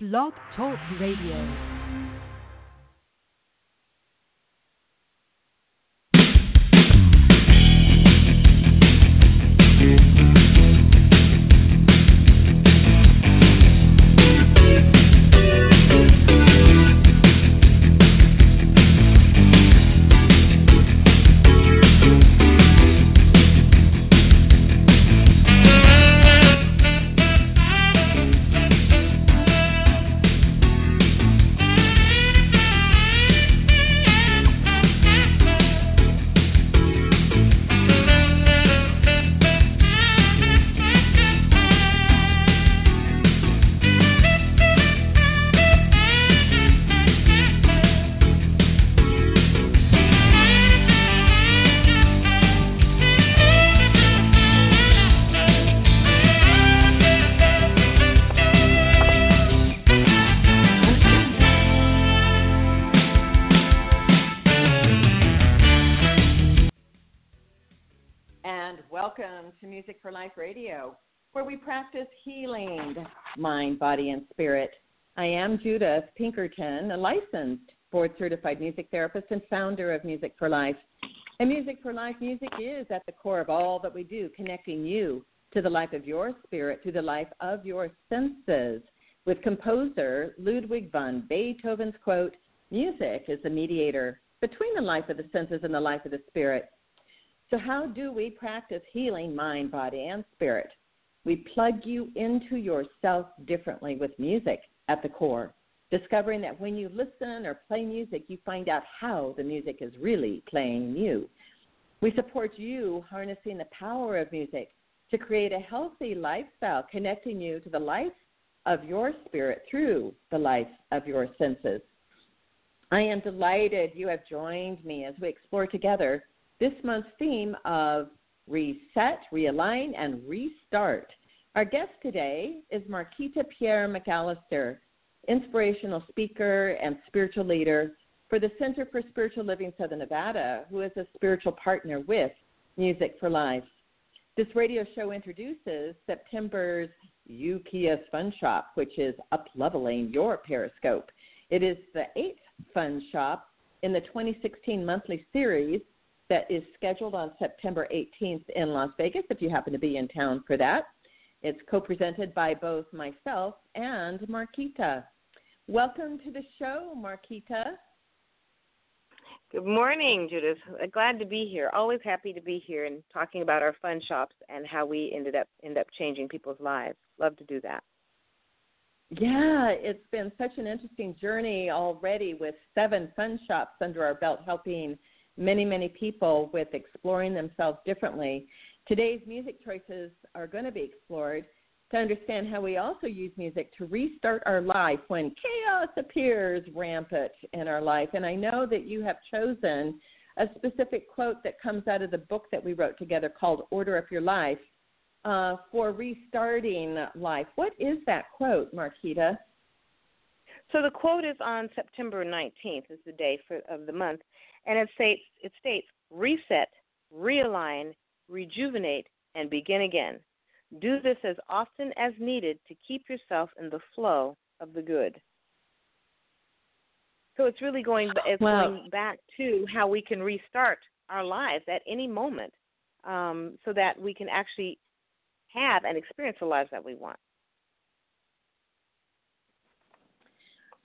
Blog Talk Radio. Mind, body, and spirit. I am Judith Pinkerton, a licensed board certified music therapist and founder of Music for Life. And Music for Life music is at the core of all that we do, connecting you to the life of your spirit, to the life of your senses. With composer Ludwig van Beethoven's quote, Music is the mediator between the life of the senses and the life of the spirit. So, how do we practice healing mind, body, and spirit? We plug you into yourself differently with music at the core, discovering that when you listen or play music, you find out how the music is really playing you. We support you harnessing the power of music to create a healthy lifestyle, connecting you to the life of your spirit through the life of your senses. I am delighted you have joined me as we explore together this month's theme of reset, realign, and restart. Our guest today is Marquita Pierre McAlister, inspirational speaker and spiritual leader for the Center for Spiritual Living Southern Nevada, who is a spiritual partner with Music for Life. This radio show introduces September's UPS Fun Shop, which is upleveling your Periscope. It is the eighth Fun Shop in the 2016 monthly series that is scheduled on September 18th in Las Vegas if you happen to be in town for that. It's co presented by both myself and Marquita. Welcome to the show, Marquita. Good morning, Judith. Uh, Glad to be here. Always happy to be here and talking about our fun shops and how we ended up end up changing people's lives. Love to do that. Yeah, it's been such an interesting journey already with seven fun shops under our belt, helping many, many people with exploring themselves differently. Today's music choices are going to be explored to understand how we also use music to restart our life when chaos appears rampant in our life. And I know that you have chosen a specific quote that comes out of the book that we wrote together called Order Up Your Life uh, for restarting life. What is that quote, Marquita? So the quote is on September 19th, is the day for, of the month, and it states, it states, reset, realign, rejuvenate, and begin again. Do this as often as needed to keep yourself in the flow of the good. So it's really going, it's Wow. going back to how we can restart our lives at any moment, um, so that we can actually have and experience the lives that we want.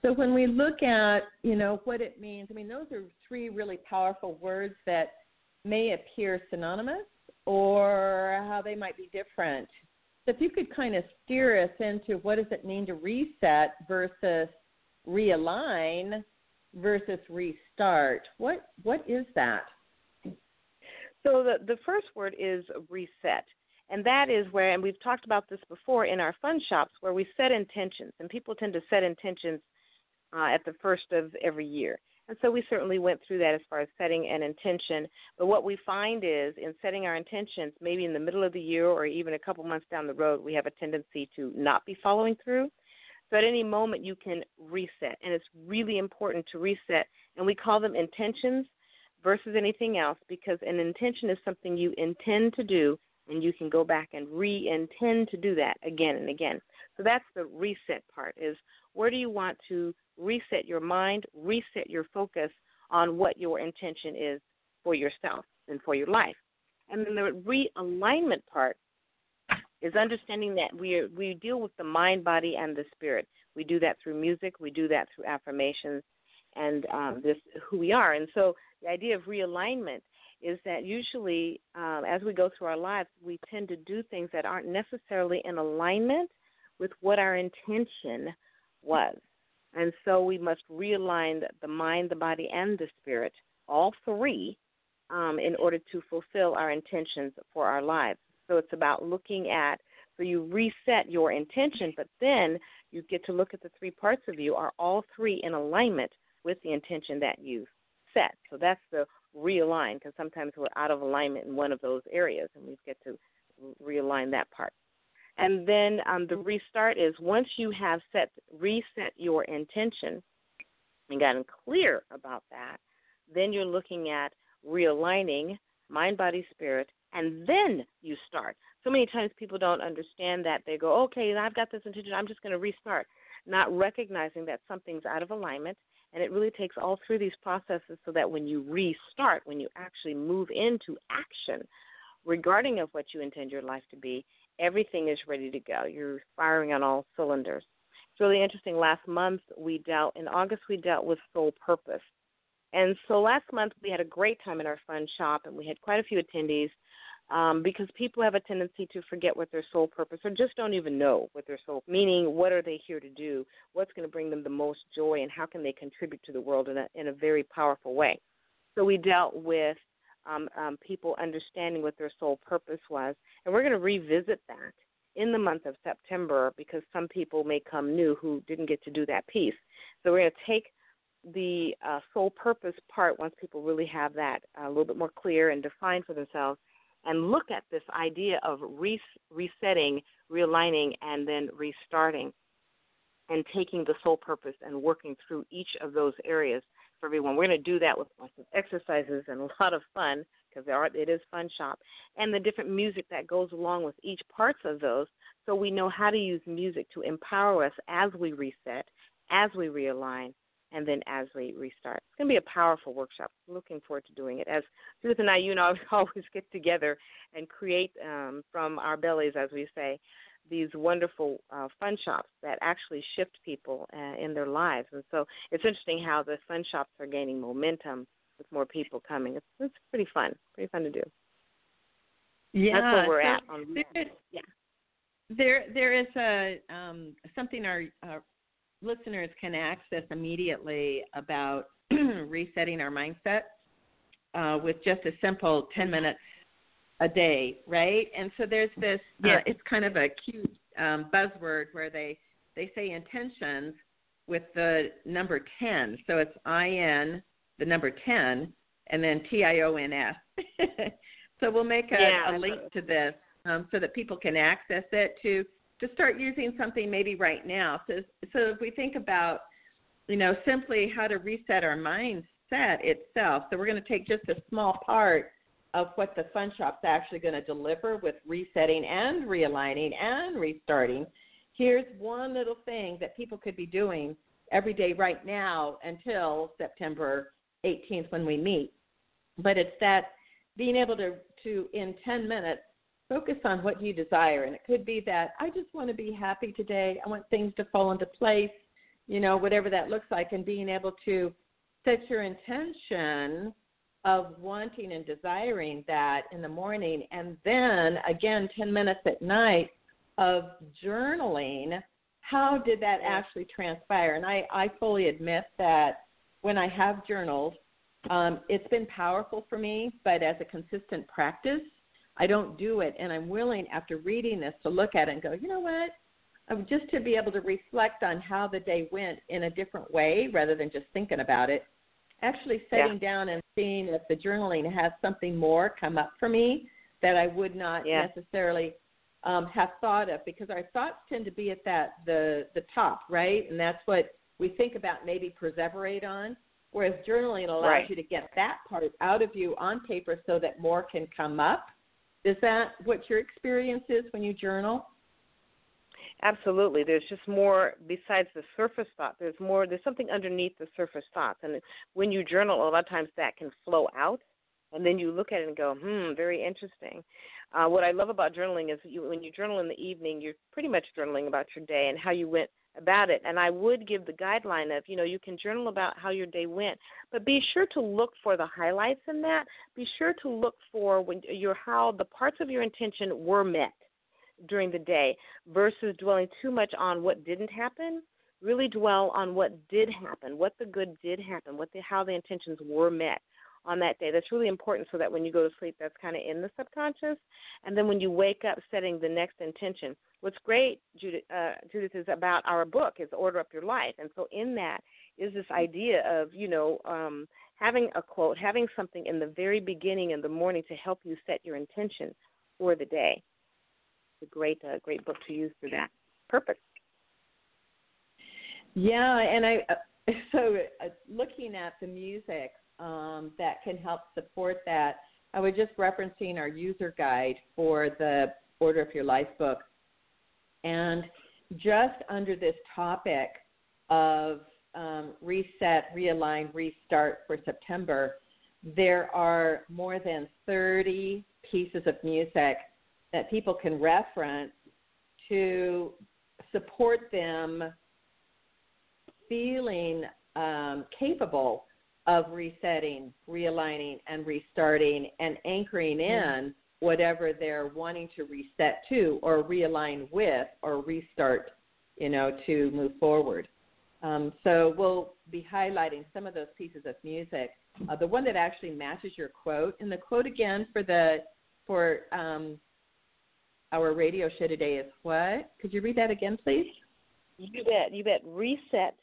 So when we look at, you know, what it means, I mean, those are three really powerful words that may appear synonymous or how they might be different. So if you could kind of steer us into what does it mean to reset versus realign versus restart. What what is that? So the the first word is reset, And that is where, and we've talked about this before in our fun shops, where we set intentions, and people tend to set intentions uh, at the first of every year. And so we certainly went through that as far as setting an intention. But what we find is in setting our intentions, maybe in the middle of the year or even a couple months down the road, we have a tendency to not be following through. So at any moment, you can reset. And it's really important to reset. And we call them intentions versus anything else because an intention is something you intend to do and you can go back and re-intend to do that again and again. So that's the reset part is where do you want to reset your mind, reset your focus on what your intention is for yourself and for your life. And then the realignment part is understanding that we we deal with the mind, body, and the spirit. We do that through music. We do that through affirmations, and um, this who we are. And so the idea of realignment is that usually, um, as we go through our lives, we tend to do things that aren't necessarily in alignment with what our intention was. And so we must realign the mind, the body, and the spirit, all three, um, in order to fulfill our intentions for our lives. So it's about looking at, so you reset your intention, but then you get to look at the three parts of you. Are all three in alignment with the intention that you set? So that's the realign, because sometimes we're out of alignment in one of those areas, and we get to realign that part. And then um, the restart is once you have set reset your intention and gotten clear about that, then you're looking at realigning mind, body, spirit, and then you start. So many times people don't understand that. They go, okay, I've got this intention, I'm just going to restart, not recognizing that something's out of alignment. And it really takes all through these processes so that when you restart, when you actually move into action regarding of what you intend your life to be, everything is ready to go. You're firing on all cylinders. It's really interesting. Last month we dealt in August we dealt with soul purpose. And so last month we had a great time in our fun shop and we had quite a few attendees um, because people have a tendency to forget what their soul purpose or just don't even know what their soul meaning what are they here to do what's going to bring them the most joy and how can they contribute to the world in a in a very powerful way so we dealt with um, um, people understanding what their soul purpose was. And we're going to revisit that in the month of September because some people may come new who didn't get to do that piece. So we're going to take the uh, soul purpose part once people really have that uh, a little bit more clear and defined for themselves and look at this idea of res- resetting, realigning, and then restarting and taking the soul purpose and working through each of those areas for everyone. We're going to do that with lots of exercises and a lot of fun because it is fun shop and the different music that goes along with each parts of those so we know how to use music to empower us as we reset, as we realign, and then as we restart. It's going to be a powerful workshop. Looking forward to doing it. As Judith and I, you know, always get together and create um, from our bellies, as we say, these wonderful uh, fun shops that actually shift people uh, in their lives. And so it's interesting how the fun shops are gaining momentum with more people coming. It's, it's pretty fun, pretty fun to do. Yeah, that's where we're so at. On, there, yeah, there there is a um, something our, our listeners can access immediately about resetting our mindset uh, with just a simple ten minutes a day, right? And so there's this. Uh, yeah. Uh, it's kind of a cute um, buzzword where they they say intentions with the number ten. So it's I N the number ten and then T I O N S. so we'll make a, yeah, a link to this um, so that people can access it to to start using something maybe right now. So so if we think about you know simply how to reset our mindset itself. So we're going to take just a small part of what the fun shop's actually going to deliver with resetting and realigning and restarting. Here's one little thing that people could be doing every day right now until September 18th when we meet. But it's that being able to, to in 10 minutes, focus on what you desire. And it could be that I just want to be happy today. I want things to fall into place, you know, whatever that looks like, and being able to set your intention of wanting and desiring that in the morning, and then again 10 minutes at night of journaling. How did that actually transpire? And I, I fully admit that when I have journaled, um, it's been powerful for me, but as a consistent practice, I don't do it, and I'm willing after reading this to look at it and go, you know what? Um, just to be able to reflect on how the day went in a different way rather than just thinking about it. Actually, sitting Yeah. down and seeing if the journaling has something more come up for me that I would not Yeah. necessarily um, have thought of because our thoughts tend to be at that the the top, right? And that's what we think about, maybe perseverate on. Whereas journaling allows Right. you to get that part out of you on paper so that more can come up. Is that what your experience is when you journal? Absolutely. There's just more besides the surface thought. There's more. There's something underneath the surface thoughts, and when you journal, a lot of times that can flow out, and then you look at it and go, "Hmm, very interesting." Uh, what I love about journaling is you, when you journal in the evening, you're pretty much journaling about your day and how you went about it. And I would give the guideline of, you know, you can journal about how your day went, but be sure to look for the highlights in that. Be sure to look for when your how the parts of your intention were met during the day versus dwelling too much on what didn't happen. Really dwell on what did happen, what the good did happen, what the how the intentions were met on that day. That's really important so that when you go to sleep, that's kind of in the subconscious. And then when you wake up, setting the next intention. What's great, Judith, uh, Judith, is about our book is Order Up Your Life. And so in that is this idea of, you know, um, having a quote, having something in the very beginning in the morning to help you set your intention for the day. A great, uh, great book to use for that. purpose. Yeah, and I uh, so uh, looking at the music um, that can help support that. I was just referencing our user guide for the Order Up Your Life book, and just under this topic of um, reset, realign, restart for September, there are more than 30 pieces of music that people can reference to support them feeling um, capable of resetting, realigning, and restarting and anchoring in whatever they're wanting to reset to or realign with or restart, you know, to move forward. Um, so we'll be highlighting some of those pieces of music. Uh, the one that actually matches your quote, and the quote again for the for um, our radio show today is what? Could you read that again, please? You bet. You bet. Reset,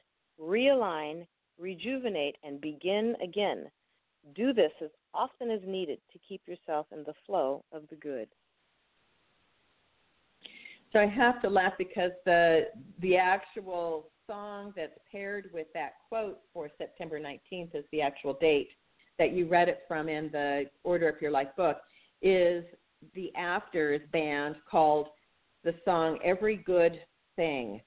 realign, rejuvenate, and begin again. Do this as often as needed to keep yourself in the flow of the good. So I have to laugh because the the actual song that's paired with that quote for September 19th is the actual date that you read it from in the Order Up Your Life book is the Afters band called the song Every Good Thing.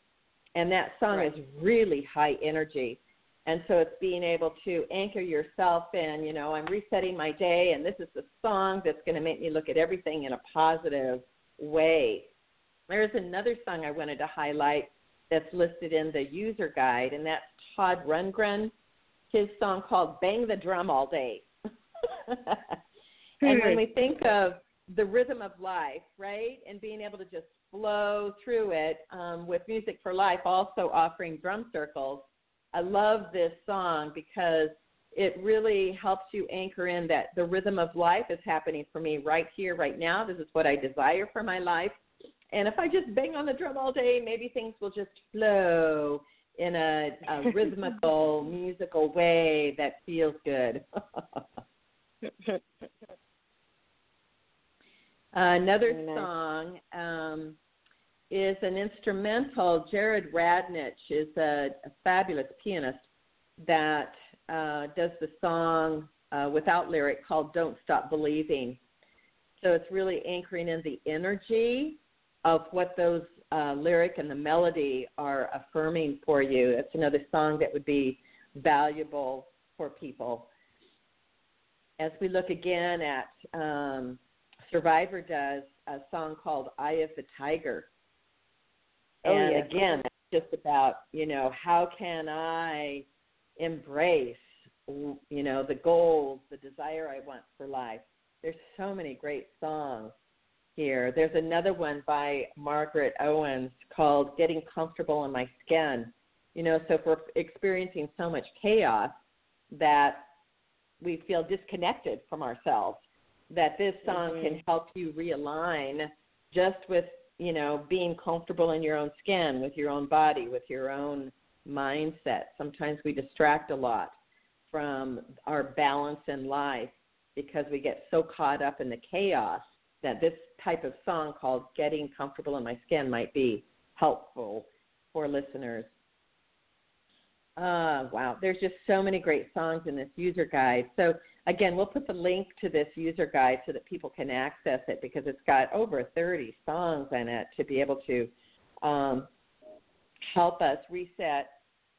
And that song Right. is really high energy. And so it's being able to anchor yourself in, you know, I'm resetting my day and this is the song that's going to make me look at everything in a positive way. There's another song I wanted to highlight that's listed in the user guide, and that's Todd Rundgren, his song called Bang the Drum All Day. and when we think of the rhythm of life, right, and being able to just flow through it um, with Music for Life, also offering drum circles, I love this song because it really helps you anchor in that the rhythm of life is happening for me right here, right now. This is what I desire for my life. And if I just bang on the drum all day, maybe things will just flow in a, a rhythmical, musical way that feels good. Another nice. song um, is an instrumental. Jared Radnich is a, a fabulous pianist that uh, does the song uh, without lyric called Don't Stop Believing. So it's really anchoring in the energy of what those uh, lyric and the melody are affirming for you. That's another song that would be valuable for people. As we look again at um, Survivor does a song called Eye of the Tiger. Oh, and yes. again, it's just about, you know, how can I embrace, you know, the goals, the desire I want for life. There's so many great songs here. There's another one by Margaret Owens called Getting Comfortable in My Skin. You know, so if we're experiencing so much chaos that we feel disconnected from ourselves, that this song Mhm. can help you realign just with you know being comfortable in your own skin with your own body with your own mindset sometimes we distract a lot from our balance in life because we get so caught up in the chaos that this type of song called getting comfortable in my skin might be helpful for listeners uh, wow, there's just so many great songs in this user guide. So again, we'll put the link to this user guide so that people can access it because it's got over 30 songs in it to be able to um, help us reset,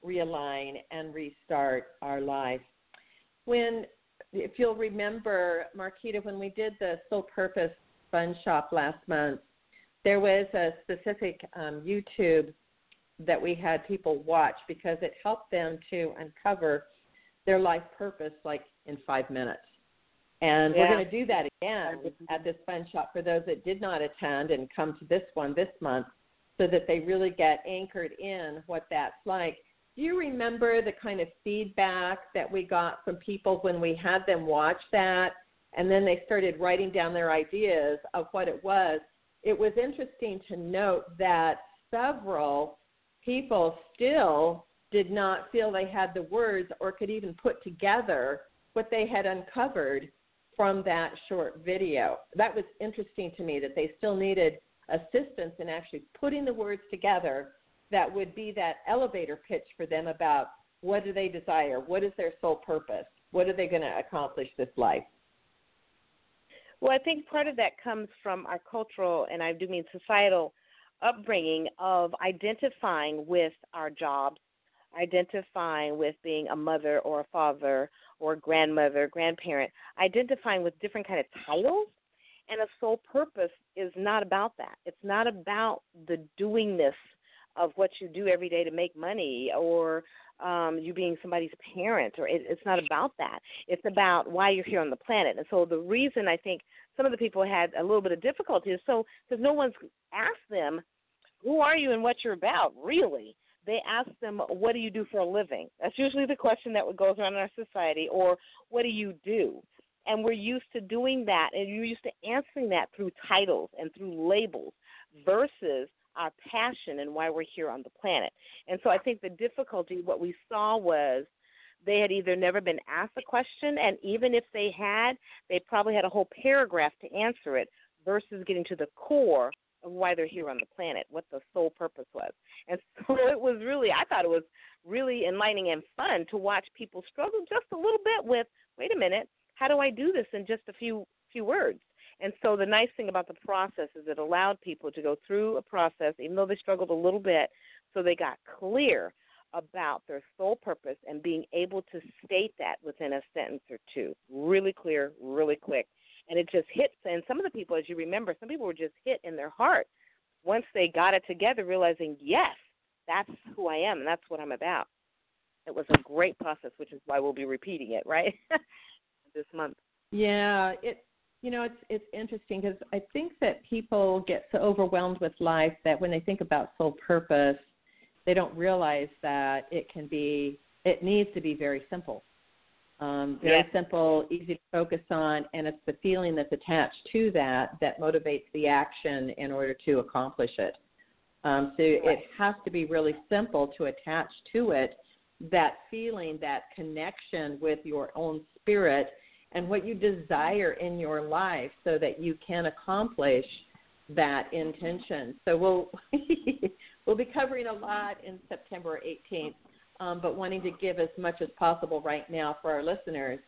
realign, and restart our life. When, if you'll remember, Marquita, when we did the Soul Purpose Fun Shop last month, there was a specific um, YouTube that we had people watch because it helped them to uncover their life purpose like in five minutes. And Yeah. we're going to do that again at this fun shop for those that did not attend and come to this one this month so that they really get anchored in what that's like. Do you remember the kind of feedback that we got from people when we had them watch that and then they started writing down their ideas of what it was? It was interesting to note that several people still did not feel they had the words or could even put together what they had uncovered from that short video. That was interesting to me that they still needed assistance in actually putting the words together that would be that elevator pitch for them about what do they desire, what is their soul purpose, what are they going to accomplish this life. Well, I think part of that comes from our cultural, and I do mean societal, upbringing of identifying with our jobs, identifying with being a mother or a father or grandmother, grandparent, identifying with different kind of titles. And a soul purpose is not about that. It's not about the doingness of what you do every day to make money or um, you being somebody's parent, or it, it's not about that. It's about why you're here on the planet. And so the reason I think some of the people had a little bit of difficulty is so because no one's asked them, "Who are you and what you're about?" Really, they ask them, "What do you do for a living?" That's usually the question that goes around in our society, or "What do you do?" And we're used to doing that, and you're used to answering that through titles and through labels, versus our passion and why we're here on the planet. And so I think the difficulty, what we saw was they had either never been asked a question, and even if they had, they probably had a whole paragraph to answer it versus getting to the core of why they're here on the planet, what the soul purpose was. And so it was really, I thought it was really enlightening and fun to watch people struggle just a little bit with, wait a minute, how do I do this in just a few few words? And so the nice thing about the process is it allowed people to go through a process, even though they struggled a little bit, so they got clear about their soul purpose and being able to state that within a sentence or two. Really clear, really quick. And it just hits. And some of the people, as you remember, some people were just hit in their heart once they got it together, realizing, yes, that's who I am and that's what I'm about. It was a great process, which is why we'll be repeating it, right? this month. Yeah, it you know, it's it's interesting because I think that people get so overwhelmed with life that when they think about soul purpose, they don't realize that it can be it needs to be very simple. Um, very Yeah. simple, easy to focus on, and it's the feeling that's attached to that that motivates the action in order to accomplish it. Um, so it has to be really simple to attach to it that feeling, that connection with your own spirit and what you desire in your life so that you can accomplish that intention. So we'll we'll be covering a lot in September 18th, um, but wanting to give as much as possible right now for our listeners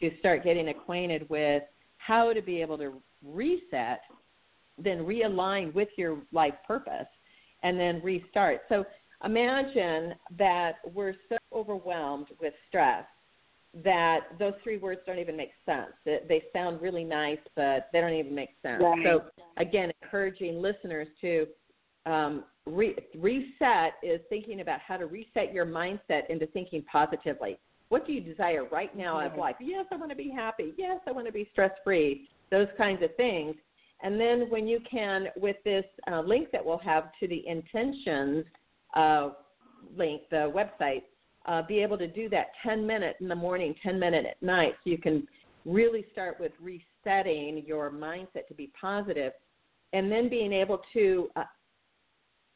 to start getting acquainted with how to be able to reset, then realign with your life purpose, and then restart. So imagine that we're so overwhelmed with stress that those three words don't even make sense. They, they sound really nice, but they don't even make sense. Right. So, again, encouraging listeners to um, re- reset is thinking about how to reset your mindset into thinking positively. What do you desire right now out of life? Yes, I want to be happy. Yes, I want to be stress free. Those kinds of things. And then when you can, with this uh, link that we'll have to the intentions uh, link, the website, uh, be able to do that 10 minute in the morning, 10 minute at night, so you can really start with resetting your mindset to be positive, and then being able to uh,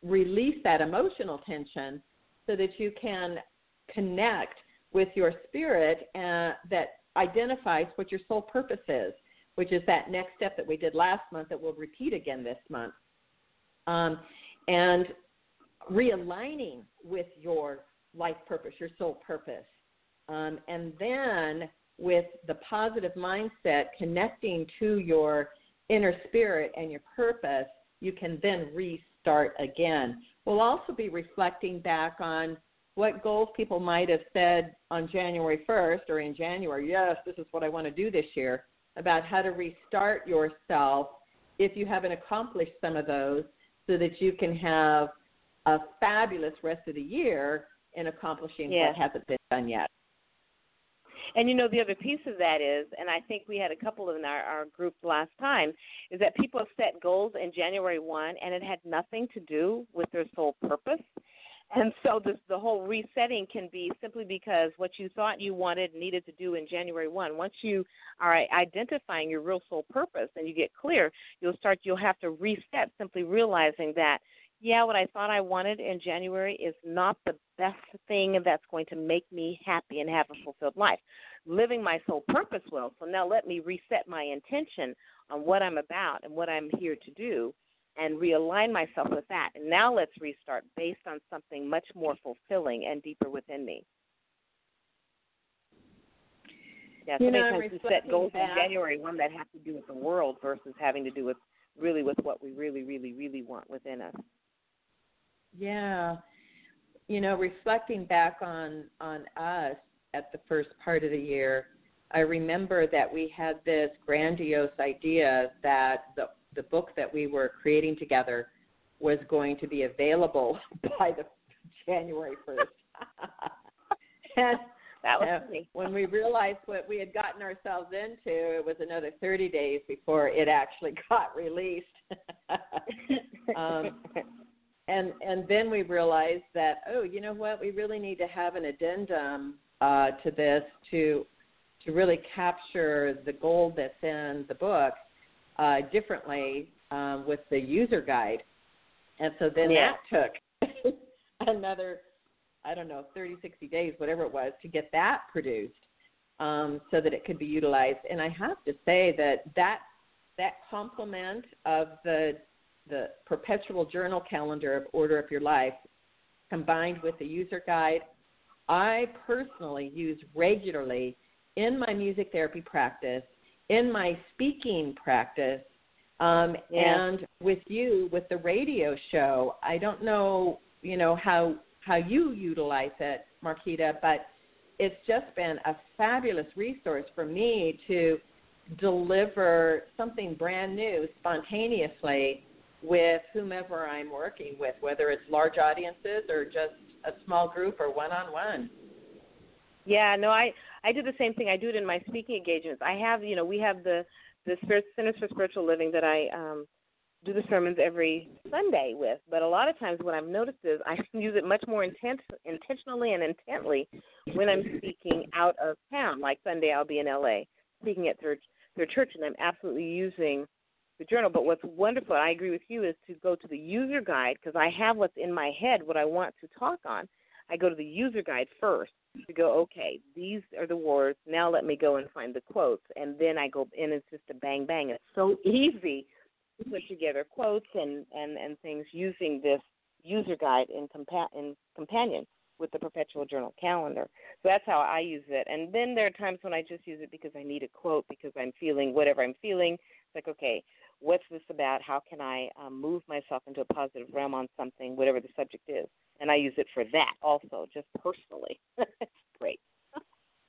release that emotional tension so that you can connect with your spirit uh, that identifies what your soul purpose is, which is that next step that we did last month that we'll repeat again this month. Um, and realigning with your life purpose, your soul purpose. Um, and then with the positive mindset connecting to your inner spirit and your purpose, you can then restart again. We'll also be reflecting back on what goals people might have said on January 1st or in January, yes, this is what I want to do this year, about how to restart yourself if you haven't accomplished some of those so that you can have a fabulous rest of the year in accomplishing what hasn't been done yet. And you know, the other piece of that is, and I think we had a couple in our, our group last time, is that people have set goals in January 1 and it had nothing to do with their soul purpose. And so this, the whole resetting can be simply because what you thought you wanted and needed to do in January 1, once you are identifying your real soul purpose and you get clear, you'll start, you'll have to reset simply realizing that yeah, what I thought I wanted in January is not the best thing that's going to make me happy and have a fulfilled life. Living my soul purpose will. So now let me reset my intention on what I'm about and what I'm here to do and realign myself with that. And now let's restart based on something much more fulfilling and deeper within me. Yeah, so you many know, times we set goals back, in January, one that have to do with the world versus having to do with really with what we really, really, really want within us. Yeah. You know, reflecting back on on us at the first part of the year, I remember that we had this grandiose idea that the the book that we were creating together was going to be available by the January 1st. and that was uh, when we realized what we had gotten ourselves into, it was another 30 days before it actually got released. um, and and then we realized that oh you know what? We really need to have an addendum uh, to this to to really capture the gold that's in the book uh, differently um, with the user guide. And so then yeah. that took another i don't know 30 60 days whatever it was to get that produced um, so that it could be utilized. And i have to say that that that complement of the the perpetual journal calendar of Order Up Your Life combined with the user guide, I personally use regularly in my music therapy practice, in my speaking practice, um, yeah. and with you with the radio show. I don't know, you know how how you utilize it, Marquita, but it's just been a fabulous resource for me to deliver something brand new spontaneously with whomever I'm working with, whether it's large audiences or just a small group or one on one. Yeah, no, I I do the same thing. I do it in my speaking engagements. I have, you know, we have the the Spirit Centers for Spiritual Living that I um do the sermons every Sunday with. But a lot of times, what I've noticed is I use it much more intense, intentionally and intently when I'm speaking out of town. Like Sunday, I'll be in LA speaking at their their church, and I'm absolutely using the journal. But what's wonderful, I agree with you, is to go to the user guide because I have what's in my head, what I want to talk on. I go to the user guide first to go, okay, these are the words. Now let me go and find the quotes. And then I go in, it's just a bang, bang. It's so easy to put together quotes and, and, and things using this user guide in, compa- in companion with the perpetual journal calendar. So that's how I use it. And then there are times when I just use it because I need a quote because I'm feeling whatever I'm feeling. It's like, okay, what's this about? How can I um, move myself into a positive realm on something, whatever the subject is? And I use it for that also, just personally. it's great.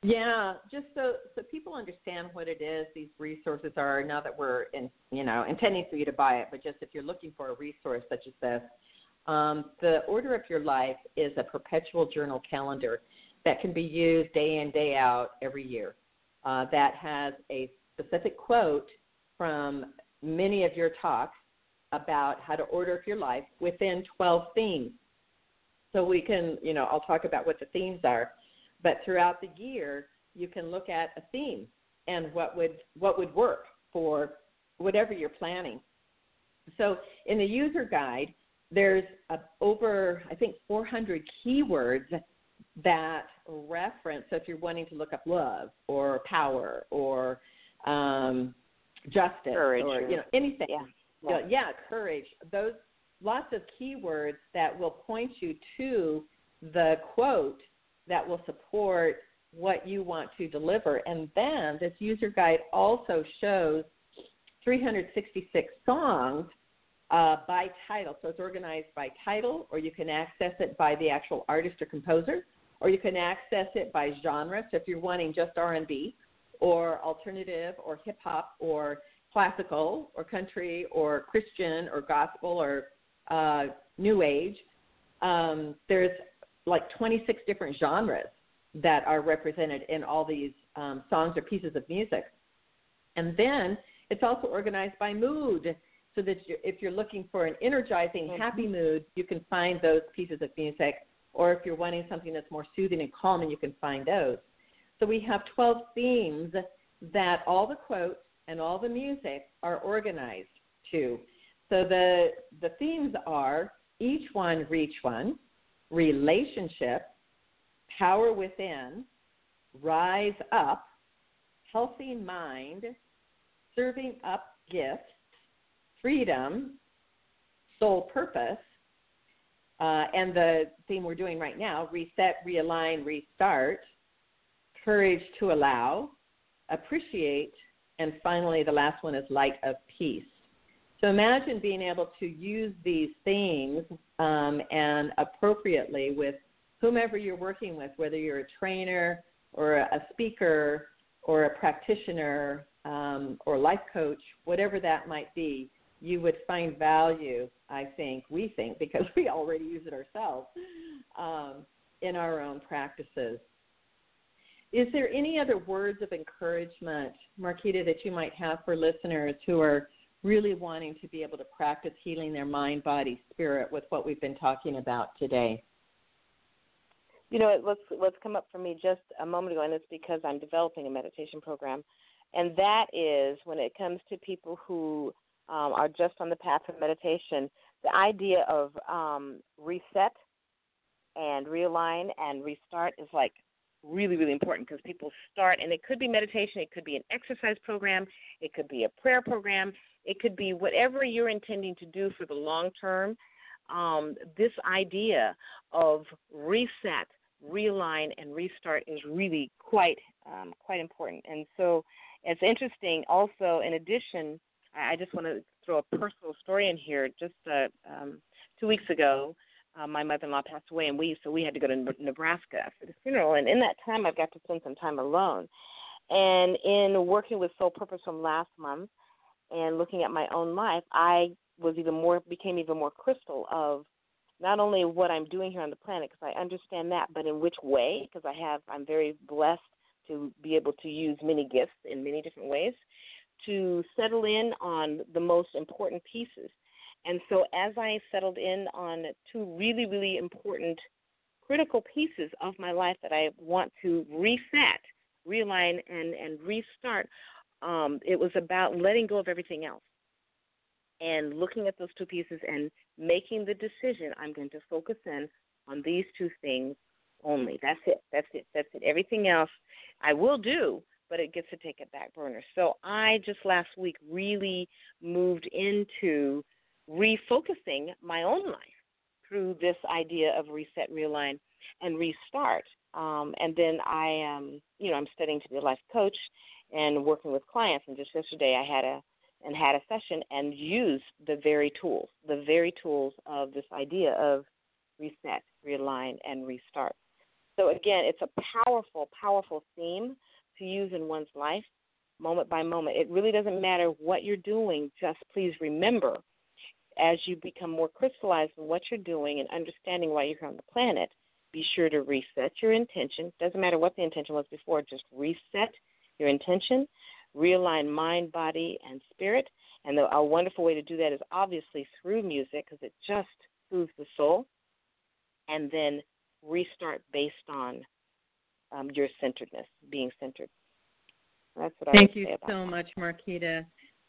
Yeah, just so so people understand what it is these resources are. Now that we're in, you know, intending for you to buy it, but just if you're looking for a resource such as this, um, the Order Up Your Life is a perpetual journal calendar that can be used day in day out every year. Uh, that has a specific quote from many of your talks about how to order your life within 12 themes. So we can, you know, I'll talk about what the themes are, but throughout the year, you can look at a theme and what would what would work for whatever you're planning. So in the user guide, there's a, over, I think, 400 keywords that reference. So if you're wanting to look up love or power or um, justice courage or you know anything, yeah, yeah. yeah, courage. Those lots of keywords that will point you to the quote that will support what you want to deliver. And then this user guide also shows 366 songs uh, by title. So it's organized by title, or you can access it by the actual artist or composer, or you can access it by genre. So if you're wanting just R&B, or alternative, or hip hop, or classical, or country, or Christian, or gospel, or uh, new age, um, there's like 26 different genres that are represented in all these um, songs or pieces of music. And then it's also organized by mood, so that you, if you're looking for an energizing, mm-hmm. happy mood, you can find those pieces of music. Or if you're wanting something that's more soothing and calming, you can find those. So we have 12 themes that all the quotes and all the music are organized to. So the the themes are each one reach one, relationship, power within, rise up, healthy mind, serving up gifts, freedom, soul purpose, uh, and the theme we're doing right now reset, realign, restart, courage to allow, appreciate, and finally the last one is light of peace. So imagine being able to use these themes um, and appropriately with whomever you're working with, whether you're a trainer or a speaker or a practitioner um, or life coach, whatever that might be, you would find value, I think, we think, because we already use it ourselves, um, in our own practices. Is there any other words of encouragement, Marquita, that you might have for listeners who are really wanting to be able to practice healing their mind, body, spirit with what we've been talking about today? You know, what's what's come up for me just a moment ago, and it's because I'm developing a meditation program, and that is when it comes to people who um, are just on the path of meditation, the idea of um, reset and realign and restart is like really, really important because people start, and it could be meditation, it could be an exercise program, it could be a prayer program, it could be whatever you're intending to do for the long term. Um, this idea of reset, realign, and restart is really quite um, quite important. And so it's interesting. Also, in addition, I just want to throw a personal story in here. Just uh, um, two weeks ago, uh, my mother-in-law passed away, and we so we had to go to Nebraska for the funeral. And in that time, I've got to spend some time alone. And in working with Soul Purpose from last month and looking at my own life, I was even more became even more crystal of not only what I'm doing here on the planet because I understand that, but in which way because I have I'm very blessed to be able to use many gifts in many different ways to settle in on the most important pieces. And so as I settled in on two really, really important critical pieces of my life that I want to reset, realign, and, and restart, um, it was about letting go of everything else and looking at those two pieces and making the decision I'm going to focus in on these two things only. That's it. That's it. That's it. Everything else I will do, but it gets to take a back burner. So I just last week really moved into refocusing my own life through this idea of reset, realign, and restart. Um, and then I, am, you know, I'm studying to be a life coach and working with clients. And just yesterday, I had a and had a session and used the very tools, the very tools of this idea of reset, realign, and restart. So again, it's a powerful, powerful theme to use in one's life, moment by moment. It really doesn't matter what you're doing. Just please remember, as you become more crystallized in what you're doing and understanding why you're here on the planet, be sure to reset your intention. Doesn't matter what the intention was before. Just reset your intention, realign mind, body, and spirit. And the, a wonderful way to do that is obviously through music because it just soothes the soul. And then restart based on um, your centeredness, being centered. That's what Thank I you so much, Marquita.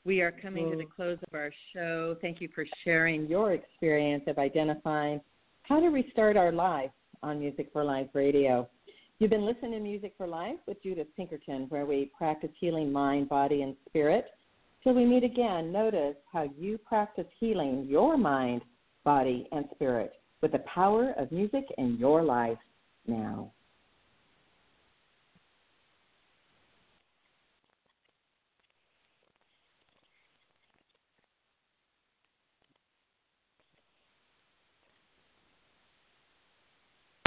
We are coming to the close of our show. Thank you for sharing your experience of identifying how to restart our life on Music for Life Radio. You've been listening to Music for Life with Judith Pinkerton, where we practice healing mind, body, and spirit. Till we meet again, notice how you practice healing your mind, body, and spirit with the power of music in your life now.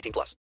18 plus.